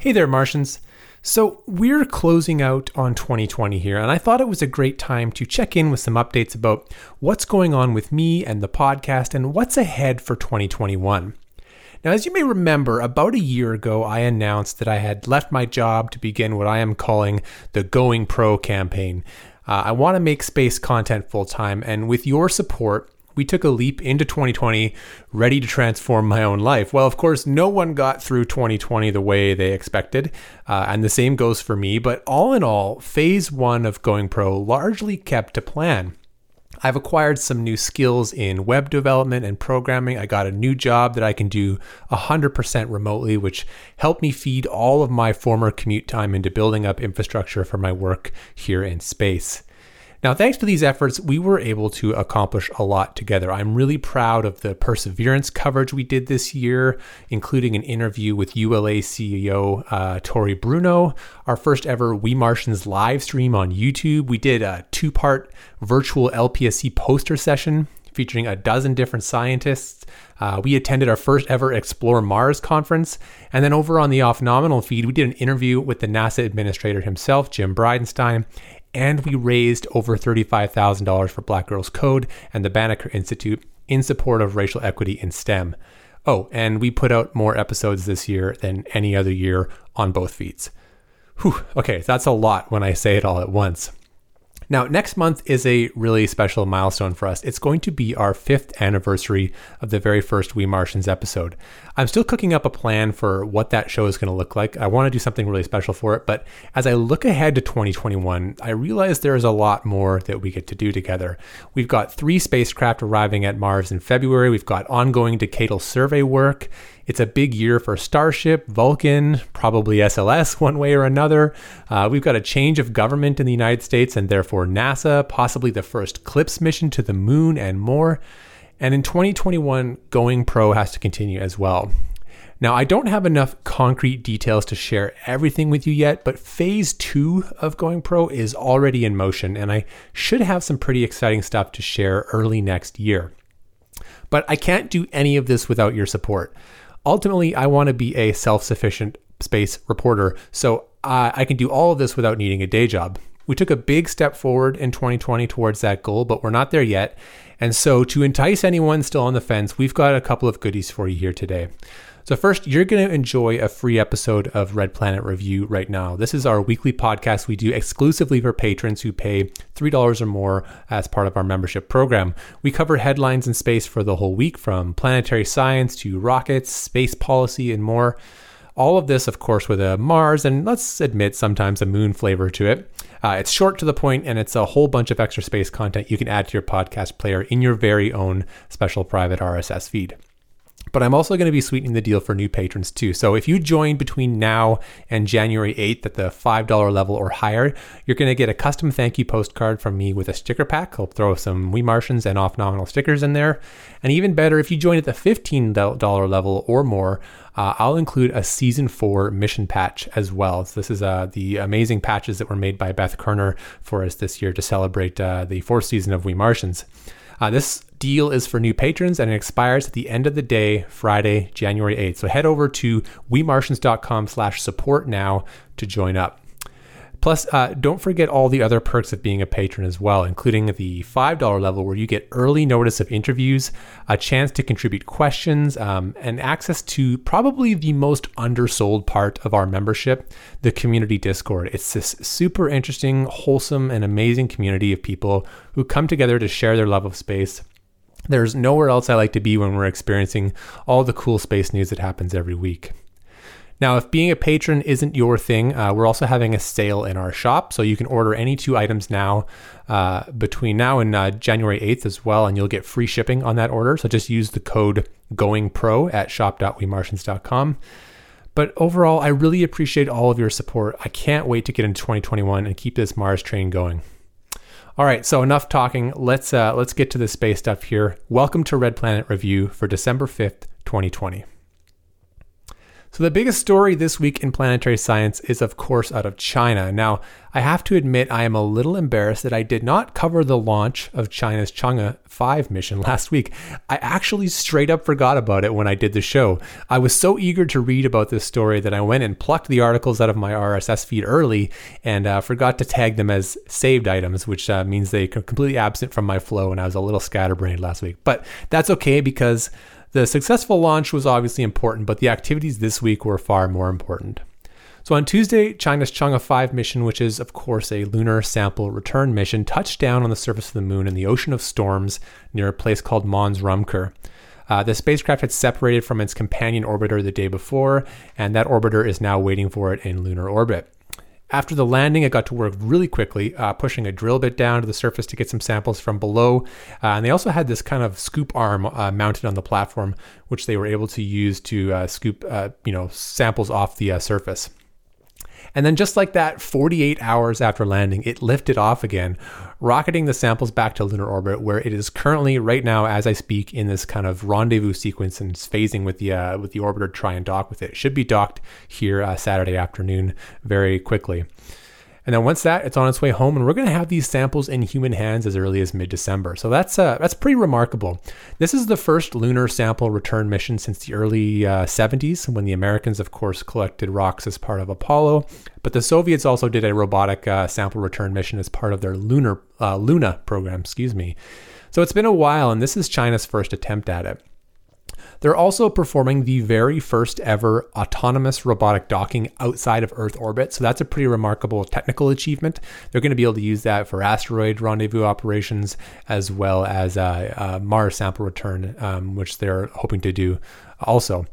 Hey there, Martians. So, we're closing out on 2020 here, and I thought it was a great time to check in with some updates about what's going on with me and the podcast and what's ahead for 2021. Now, as you may remember, about a year ago, I announced that I had left my job to begin what I am calling the Going Pro campaign. Uh, I want to make space content full time, and with your support, we took a leap into 2020 ready to transform my own life. Well, of course, no one got through 2020 the way they expected, uh, and the same goes for me. But all in all, phase one of Going Pro largely kept to plan. I've acquired some new skills in web development and programming. I got a new job that I can do 100% remotely, which helped me feed all of my former commute time into building up infrastructure for my work here in space. Now, thanks to these efforts, we were able to accomplish a lot together. I'm really proud of the perseverance coverage we did this year, including an interview with ULA CEO uh, Tory Bruno, our first ever We Martians live stream on YouTube. We did a two part virtual LPSC poster session featuring a dozen different scientists. Uh, we attended our first ever Explore Mars conference. And then over on the Off Nominal feed, we did an interview with the NASA administrator himself, Jim Bridenstine, and we raised over $35,000 for Black Girls Code and the Banneker Institute in support of racial equity in STEM. Oh, and we put out more episodes this year than any other year on both feeds. Whew, okay, that's a lot when I say it all at once. Now, next month is a really special milestone for us. It's going to be our fifth anniversary of the very first We Martians episode. I'm still cooking up a plan for what that show is going to look like. I want to do something really special for it, but as I look ahead to 2021, I realize there is a lot more that we get to do together. We've got three spacecraft arriving at Mars in February, we've got ongoing decadal survey work. It's a big year for Starship, Vulcan, probably SLS one way or another. Uh, we've got a change of government in the United States and therefore NASA, possibly the first CLPS mission to the moon, and more. And in 2021, Going Pro has to continue as well. Now, I don't have enough concrete details to share everything with you yet, but phase two of Going Pro is already in motion, and I should have some pretty exciting stuff to share early next year. But I can't do any of this without your support ultimately, I want to be a self sufficient space reporter. So uh, I can do all of this without needing a day job. We took a big step forward in 2020 towards that goal, but we're not there yet. And so, to entice anyone still on the fence, we've got a couple of goodies for you here today. So, first, you're going to enjoy a free episode of Red Planet Review right now. This is our weekly podcast we do exclusively for patrons who pay $3 or more as part of our membership program. We cover headlines in space for the whole week, from planetary science to rockets, space policy, and more. All of this, of course, with a Mars and let's admit sometimes a moon flavor to it. Uh, it's short to the point and it's a whole bunch of extra space content you can add to your podcast player in your very own special private RSS feed. But I'm also going to be sweetening the deal for new patrons too. So if you join between now and January 8th at the $5 level or higher, you're going to get a custom thank you postcard from me with a sticker pack. I'll throw some We Martians and off nominal stickers in there. And even better, if you join at the $15 level or more, uh, I'll include a season four mission patch as well. So this is uh, the amazing patches that were made by Beth Kerner for us this year to celebrate uh, the fourth season of We Martians. Uh, this deal is for new patrons and it expires at the end of the day, Friday, January 8th. So head over to wemartians.com slash support now to join up. Plus, uh, don't forget all the other perks of being a patron as well, including the $5 level where you get early notice of interviews, a chance to contribute questions, um, and access to probably the most undersold part of our membership, the community Discord. It's this super interesting, wholesome, and amazing community of people who come together to share their love of space. There's nowhere else I like to be when we're experiencing all the cool space news that happens every week. Now, if being a patron isn't your thing, uh, we're also having a sale in our shop. So you can order any two items now uh, between now and uh, January 8th as well, and you'll get free shipping on that order. So just use the code GOINGPRO at shop.wemartians.com. But overall, I really appreciate all of your support. I can't wait to get into 2021 and keep this Mars train going. All right, so enough talking. Let's uh, let's get to the space stuff here. Welcome to Red Planet Review for December 5th, 2020. So, the biggest story this week in planetary science is, of course, out of China. Now, I have to admit, I am a little embarrassed that I did not cover the launch of China's Chang'e 5 mission last week. I actually straight up forgot about it when I did the show. I was so eager to read about this story that I went and plucked the articles out of my RSS feed early and uh, forgot to tag them as saved items, which uh, means they are completely absent from my flow, and I was a little scatterbrained last week. But that's okay because the successful launch was obviously important, but the activities this week were far more important. So on Tuesday, China's Chang'e 5 mission, which is of course a lunar sample return mission, touched down on the surface of the moon in the Ocean of Storms near a place called Mons Rumker. Uh, the spacecraft had separated from its companion orbiter the day before, and that orbiter is now waiting for it in lunar orbit. After the landing, it got to work really quickly, uh, pushing a drill bit down to the surface to get some samples from below. Uh, and they also had this kind of scoop arm uh, mounted on the platform, which they were able to use to uh, scoop, uh, you know, samples off the uh, surface. And then, just like that, 48 hours after landing, it lifted off again, rocketing the samples back to lunar orbit, where it is currently, right now, as I speak, in this kind of rendezvous sequence and phasing with the uh, with the orbiter to try and dock with it. it should be docked here uh, Saturday afternoon very quickly. And then once that, it's on its way home, and we're going to have these samples in human hands as early as mid-December. So that's uh, that's pretty remarkable. This is the first lunar sample return mission since the early uh, 70s, when the Americans, of course, collected rocks as part of Apollo. But the Soviets also did a robotic uh, sample return mission as part of their lunar uh, Luna program. Excuse me. So it's been a while, and this is China's first attempt at it. They're also performing the very first ever autonomous robotic docking outside of Earth orbit. So that's a pretty remarkable technical achievement. They're going to be able to use that for asteroid rendezvous operations as well as uh, uh, Mars sample return, um, which they're hoping to do also.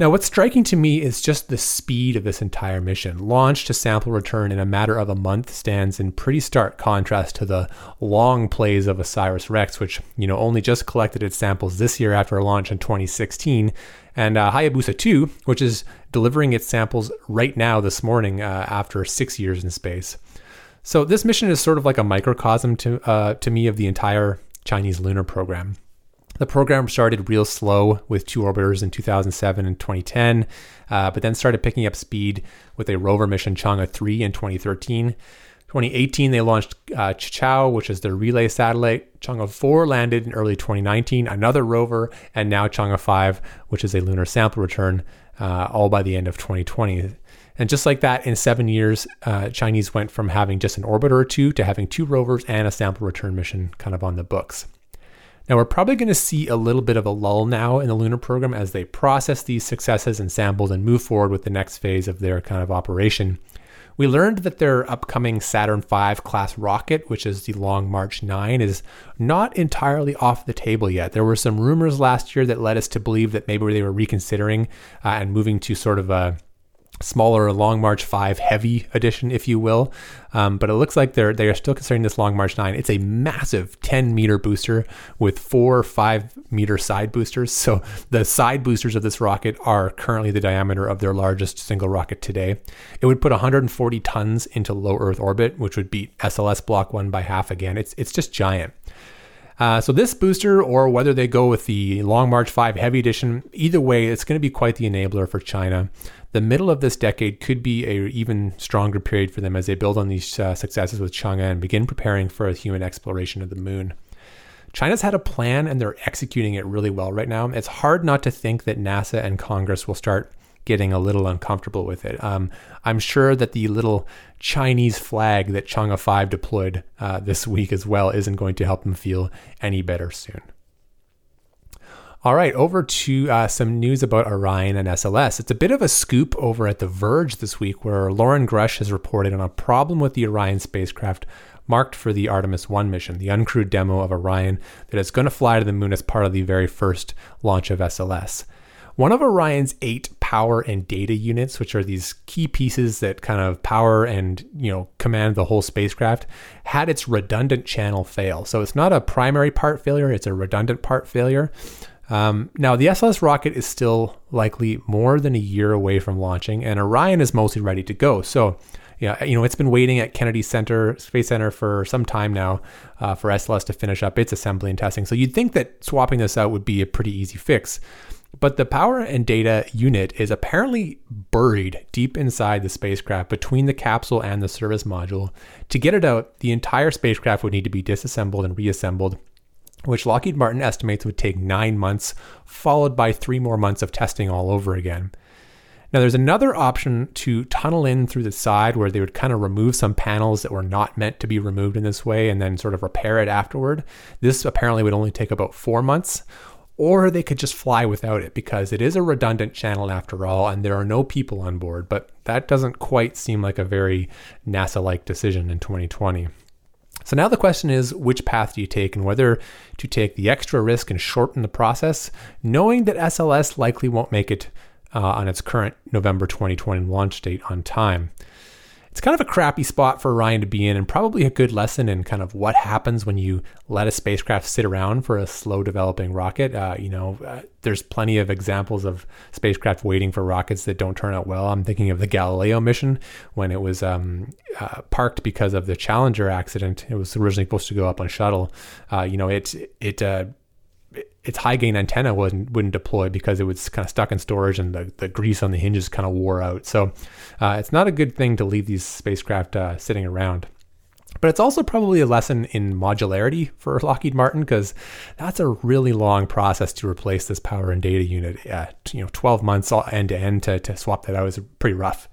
Now, what's striking to me is just the speed of this entire mission. Launch to sample return in a matter of a month stands in pretty stark contrast to the long plays of OSIRIS REx, which you know only just collected its samples this year after a launch in 2016, and uh, Hayabusa 2, which is delivering its samples right now this morning uh, after six years in space. So this mission is sort of like a microcosm to uh, to me of the entire Chinese lunar program. The program started real slow with two orbiters in 2007 and 2010, uh, but then started picking up speed with a rover mission Chang'e 3 in 2013. 2018, they launched uh, Queqiao, which is their relay satellite. Chang'e 4 landed in early 2019, another rover, and now Chang'e 5, which is a lunar sample return, uh, all by the end of 2020. And just like that, in seven years, uh, Chinese went from having just an orbiter or two to having two rovers and a sample return mission kind of on the books. Now, we're probably going to see a little bit of a lull now in the lunar program as they process these successes and samples and move forward with the next phase of their kind of operation. We learned that their upcoming Saturn V class rocket, which is the Long March 9, is not entirely off the table yet. There were some rumors last year that led us to believe that maybe they were reconsidering uh, and moving to sort of a smaller Long March 5 heavy edition, if you will. Um, but it looks like they're they are still considering this Long March 9. It's a massive 10 meter booster with four 5 meter side boosters. So the side boosters of this rocket are currently the diameter of their largest single rocket today. It would put 140 tons into low Earth orbit, which would beat SLS Block 1 by half again. It's, it's just giant. Uh, so this booster, or whether they go with the Long March 5 Heavy Edition, either way, it's going to be quite the enabler for China the middle of this decade could be a even stronger period for them as they build on these uh, successes with Chang'e and begin preparing for a human exploration of the moon. China's had a plan and they're executing it really well right now. It's hard not to think that NASA and Congress will start getting a little uncomfortable with it. Um, I'm sure that the little Chinese flag that Chang'e 5 deployed uh, this week as well isn't going to help them feel any better soon. All right, over to uh, some news about Orion and SLS. It's a bit of a scoop over at The Verge this week, where Lauren Grush has reported on a problem with the Orion spacecraft marked for the Artemis 1 mission, the uncrewed demo of Orion that is going to fly to the moon as part of the very first launch of SLS. One of Orion's eight power and data units, which are these key pieces that kind of power and you know command the whole spacecraft, had its redundant channel fail. So it's not a primary part failure; it's a redundant part failure. Um, now, the SLS rocket is still likely more than a year away from launching, and Orion is mostly ready to go. So, yeah, you know, it's been waiting at Kennedy Center Space Center for some time now uh, for SLS to finish up its assembly and testing. So you'd think that swapping this out would be a pretty easy fix. But the power and data unit is apparently buried deep inside the spacecraft between the capsule and the service module. To get it out, the entire spacecraft would need to be disassembled and reassembled, which Lockheed Martin estimates would take nine months, followed by three more months of testing all over again. Now, there's another option to tunnel in through the side where they would kind of remove some panels that were not meant to be removed in this way and then sort of repair it afterward. This apparently would only take about four months. Or they could just fly without it because it is a redundant channel after all, and there are no people on board. But that doesn't quite seem like a very NASA like decision in 2020. So now the question is which path do you take and whether to take the extra risk and shorten the process, knowing that SLS likely won't make it uh, on its current November 2020 launch date on time. It's kind of a crappy spot for Orion to be in, and probably a good lesson in kind of what happens when you let a spacecraft sit around for a slow developing rocket. Uh, you know, uh, there's plenty of examples of spacecraft waiting for rockets that don't turn out well. I'm thinking of the Galileo mission when it was um, uh, parked because of the Challenger accident. It was originally supposed to go up on shuttle. Uh, you know, it it uh, its high gain antenna wouldn't wouldn't deploy because it was kind of stuck in storage and the, the grease on the hinges kind of wore out. So uh, it's not a good thing to leave these spacecraft uh, sitting around. But it's also probably a lesson in modularity for Lockheed Martin because that's a really long process to replace this power and data unit. Uh, you know, 12 months end to end to swap that out is pretty rough.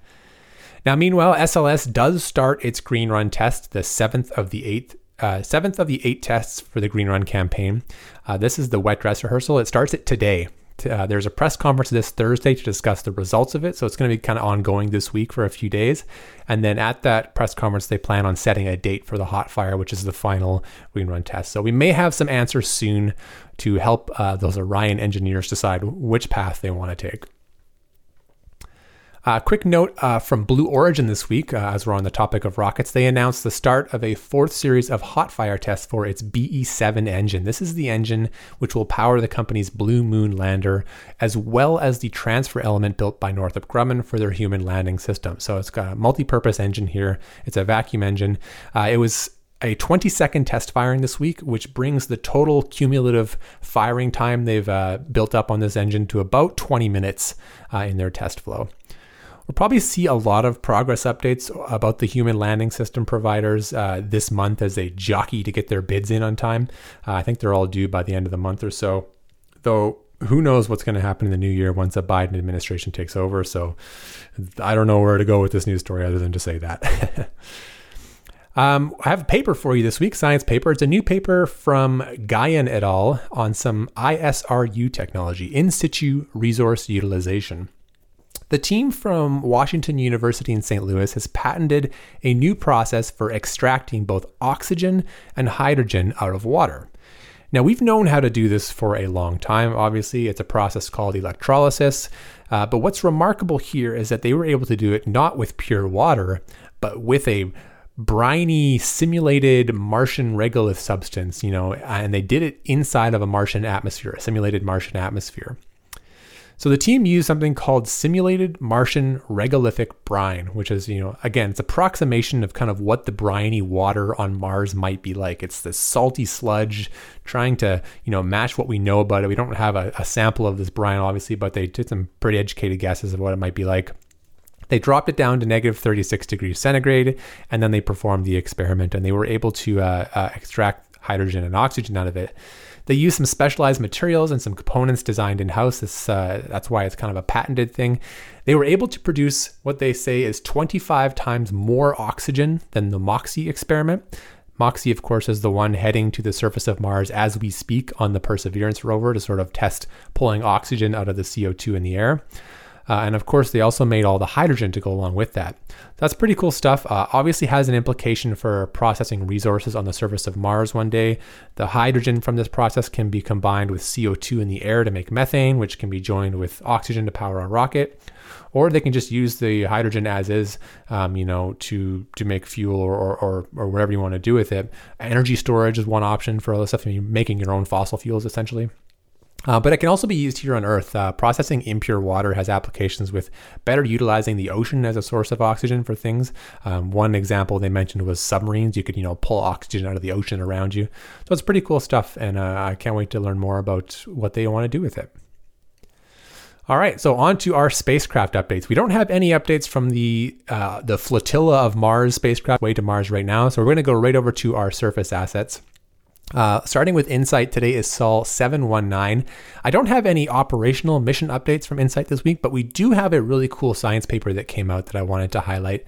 Now, meanwhile, SLS does start its green run test the 7th of the 8th uh, seventh of the eight tests for the Green Run campaign. Uh, this is the wet dress rehearsal. It starts at today. Uh, there's a press conference this Thursday to discuss the results of it. So it's going to be kind of ongoing this week for a few days. And then at that press conference, they plan on setting a date for the hot fire, which is the final green run test. So we may have some answers soon to help uh, those Orion engineers decide which path they want to take. Uh, quick note uh, from Blue Origin this week, uh, as we're on the topic of rockets, they announced the start of a fourth series of hot fire tests for its BE7 engine. This is the engine which will power the company's Blue Moon lander, as well as the transfer element built by Northrop Grumman for their human landing system. So it's got a multi purpose engine here, it's a vacuum engine. Uh, it was a 20 second test firing this week, which brings the total cumulative firing time they've uh, built up on this engine to about 20 minutes uh, in their test flow. We'll probably see a lot of progress updates about the human landing system providers uh, this month as they jockey to get their bids in on time. Uh, I think they're all due by the end of the month or so. Though who knows what's going to happen in the new year once a Biden administration takes over. So I don't know where to go with this news story other than to say that. um, I have a paper for you this week, science paper. It's a new paper from Gayen et al. on some ISRU technology, in situ resource utilization. The team from Washington University in St. Louis has patented a new process for extracting both oxygen and hydrogen out of water. Now, we've known how to do this for a long time. Obviously, it's a process called electrolysis. Uh, but what's remarkable here is that they were able to do it not with pure water, but with a briny simulated Martian regolith substance, you know, and they did it inside of a Martian atmosphere, a simulated Martian atmosphere. So the team used something called simulated Martian regolithic brine, which is, you know, again, it's approximation of kind of what the briny water on Mars might be like. It's this salty sludge trying to, you know, match what we know about it. We don't have a, a sample of this brine, obviously, but they did some pretty educated guesses of what it might be like. They dropped it down to negative 36 degrees centigrade, and then they performed the experiment, and they were able to uh, uh, extract hydrogen and oxygen out of it. They use some specialized materials and some components designed in house. Uh, that's why it's kind of a patented thing. They were able to produce what they say is 25 times more oxygen than the MOXIE experiment. MOXIE, of course, is the one heading to the surface of Mars as we speak on the Perseverance rover to sort of test pulling oxygen out of the CO2 in the air. Uh, and of course, they also made all the hydrogen to go along with that. That's pretty cool stuff. Uh, obviously, has an implication for processing resources on the surface of Mars one day. The hydrogen from this process can be combined with CO2 in the air to make methane, which can be joined with oxygen to power a rocket. Or they can just use the hydrogen as is, um, you know, to to make fuel or, or, or whatever you want to do with it. Energy storage is one option for all this stuff. I mean, making your own fossil fuels essentially. Uh, but it can also be used here on Earth. Uh, processing impure water has applications with better utilizing the ocean as a source of oxygen for things. Um, one example they mentioned was submarines. You could, you know, pull oxygen out of the ocean around you. So it's pretty cool stuff, and uh, I can't wait to learn more about what they want to do with it. All right, so on to our spacecraft updates. We don't have any updates from the uh, the flotilla of Mars spacecraft way to Mars right now, so we're going to go right over to our surface assets. Uh, starting with InSight, today is Sol 719. I don't have any operational mission updates from InSight this week, but we do have a really cool science paper that came out that I wanted to highlight.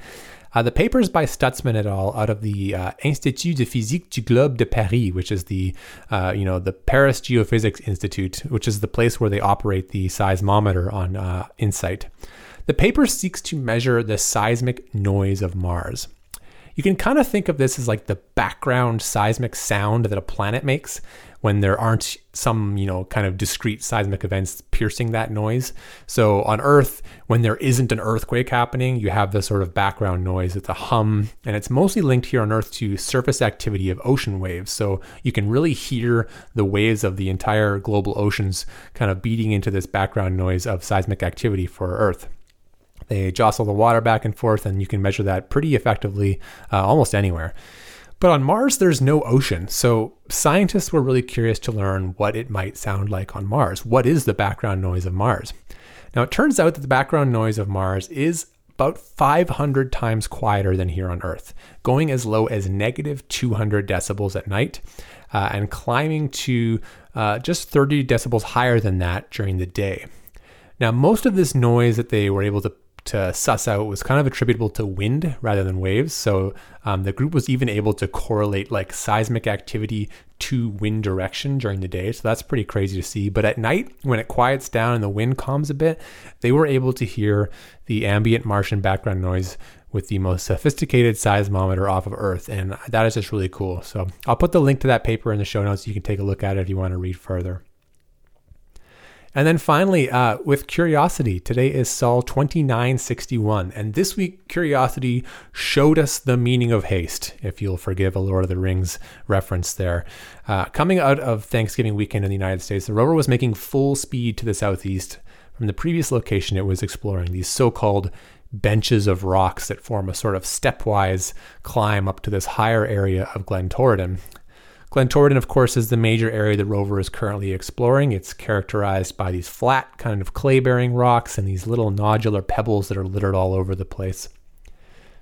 Uh, the paper is by Stutzmann et al. out of the uh, Institut de Physique du Globe de Paris, which is the uh, you know the Paris Geophysics Institute, which is the place where they operate the seismometer on uh, InSight. The paper seeks to measure the seismic noise of Mars. You can kind of think of this as like the background seismic sound that a planet makes when there aren't some, you know, kind of discrete seismic events piercing that noise. So on Earth, when there isn't an earthquake happening, you have this sort of background noise. It's a hum, and it's mostly linked here on Earth to surface activity of ocean waves. So you can really hear the waves of the entire global oceans kind of beating into this background noise of seismic activity for Earth. They jostle the water back and forth, and you can measure that pretty effectively uh, almost anywhere. But on Mars, there's no ocean. So scientists were really curious to learn what it might sound like on Mars. What is the background noise of Mars? Now, it turns out that the background noise of Mars is about 500 times quieter than here on Earth, going as low as negative 200 decibels at night uh, and climbing to uh, just 30 decibels higher than that during the day. Now, most of this noise that they were able to to suss out was kind of attributable to wind rather than waves. So um, the group was even able to correlate like seismic activity to wind direction during the day. So that's pretty crazy to see. But at night, when it quiets down and the wind calms a bit, they were able to hear the ambient Martian background noise with the most sophisticated seismometer off of Earth. And that is just really cool. So I'll put the link to that paper in the show notes. You can take a look at it if you want to read further. And then finally, uh, with Curiosity, today is Sol 2961. And this week, Curiosity showed us the meaning of haste, if you'll forgive a Lord of the Rings reference there. Uh, coming out of Thanksgiving weekend in the United States, the rover was making full speed to the southeast from the previous location it was exploring, these so called benches of rocks that form a sort of stepwise climb up to this higher area of Glen Torridon. Glen Torridon, of course, is the major area the rover is currently exploring. It's characterized by these flat, kind of clay bearing rocks and these little nodular pebbles that are littered all over the place.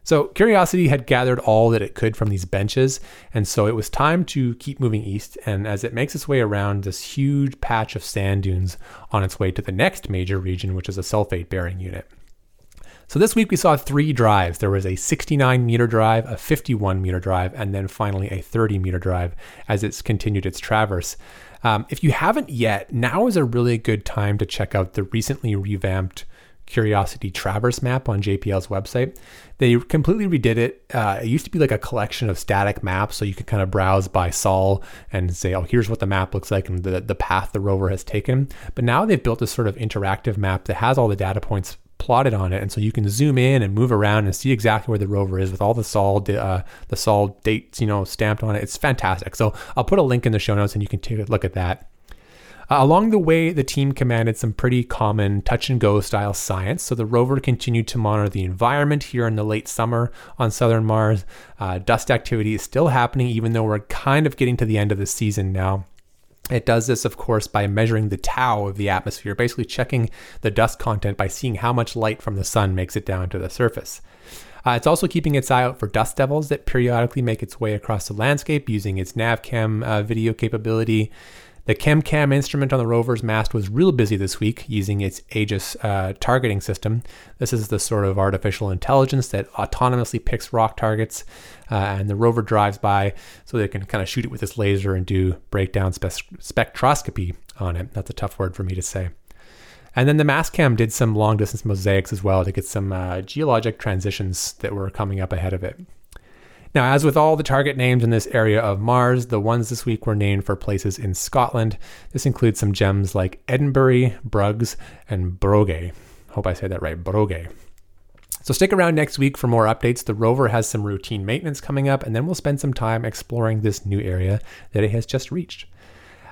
So, Curiosity had gathered all that it could from these benches, and so it was time to keep moving east. And as it makes its way around this huge patch of sand dunes on its way to the next major region, which is a sulfate bearing unit. So this week we saw three drives. There was a 69 meter drive, a 51 meter drive, and then finally a 30 meter drive as it's continued its traverse. Um, if you haven't yet, now is a really good time to check out the recently revamped Curiosity Traverse map on JPL's website. They completely redid it. Uh, it used to be like a collection of static maps, so you could kind of browse by sol and say, oh, here's what the map looks like and the, the path the rover has taken. But now they've built this sort of interactive map that has all the data points plotted on it, and so you can zoom in and move around and see exactly where the rover is with all the sol uh, the sol dates you know stamped on it. It's fantastic. So I'll put a link in the show notes, and you can take a look at that. Uh, along the way, the team commanded some pretty common touch and go style science. So the rover continued to monitor the environment here in the late summer on southern Mars. Uh, dust activity is still happening, even though we're kind of getting to the end of the season now. It does this, of course, by measuring the tau of the atmosphere, basically checking the dust content by seeing how much light from the sun makes it down to the surface. Uh, it's also keeping its eye out for dust devils that periodically make its way across the landscape using its NavCam uh, video capability. The ChemCam instrument on the rover's mast was real busy this week using its Aegis uh, targeting system. This is the sort of artificial intelligence that autonomously picks rock targets, uh, and the rover drives by so they can kind of shoot it with its laser and do breakdown spe- spectroscopy on it. That's a tough word for me to say. And then the Mastcam did some long distance mosaics as well to get some uh, geologic transitions that were coming up ahead of it. Now, as with all the target names in this area of Mars, the ones this week were named for places in Scotland. This includes some gems like Edinburgh, Bruges, and Broglie. Hope I said that right, Broglie. So stick around next week for more updates. The rover has some routine maintenance coming up, and then we'll spend some time exploring this new area that it has just reached.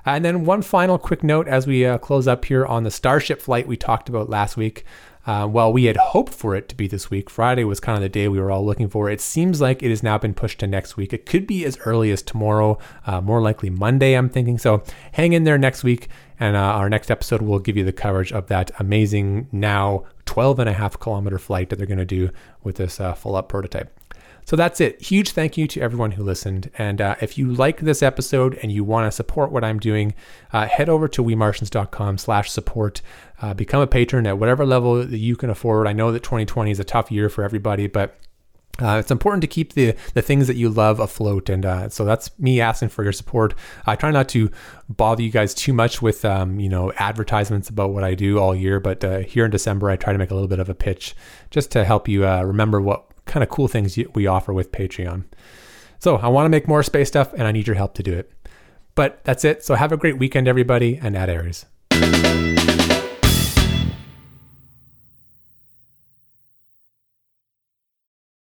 And then one final quick note as we uh, close up here on the Starship flight we talked about last week. Uh, while we had hoped for it to be this week, Friday was kind of the day we were all looking for. It seems like it has now been pushed to next week. It could be as early as tomorrow, uh, more likely Monday, I'm thinking. So hang in there next week, and uh, our next episode will give you the coverage of that amazing now 12 and a half kilometer flight that they're going to do with this uh, full up prototype. So that's it. Huge thank you to everyone who listened. And uh, if you like this episode and you want to support what I'm doing, uh, head over to wemartians.com slash support. Uh, become a patron at whatever level that you can afford. I know that 2020 is a tough year for everybody, but uh, it's important to keep the the things that you love afloat, and uh, so that's me asking for your support. I try not to bother you guys too much with um, you know advertisements about what I do all year, but uh, here in December I try to make a little bit of a pitch just to help you uh, remember what kind of cool things we offer with Patreon. So I want to make more space stuff, and I need your help to do it. But that's it. So have a great weekend, everybody, and ad Aries.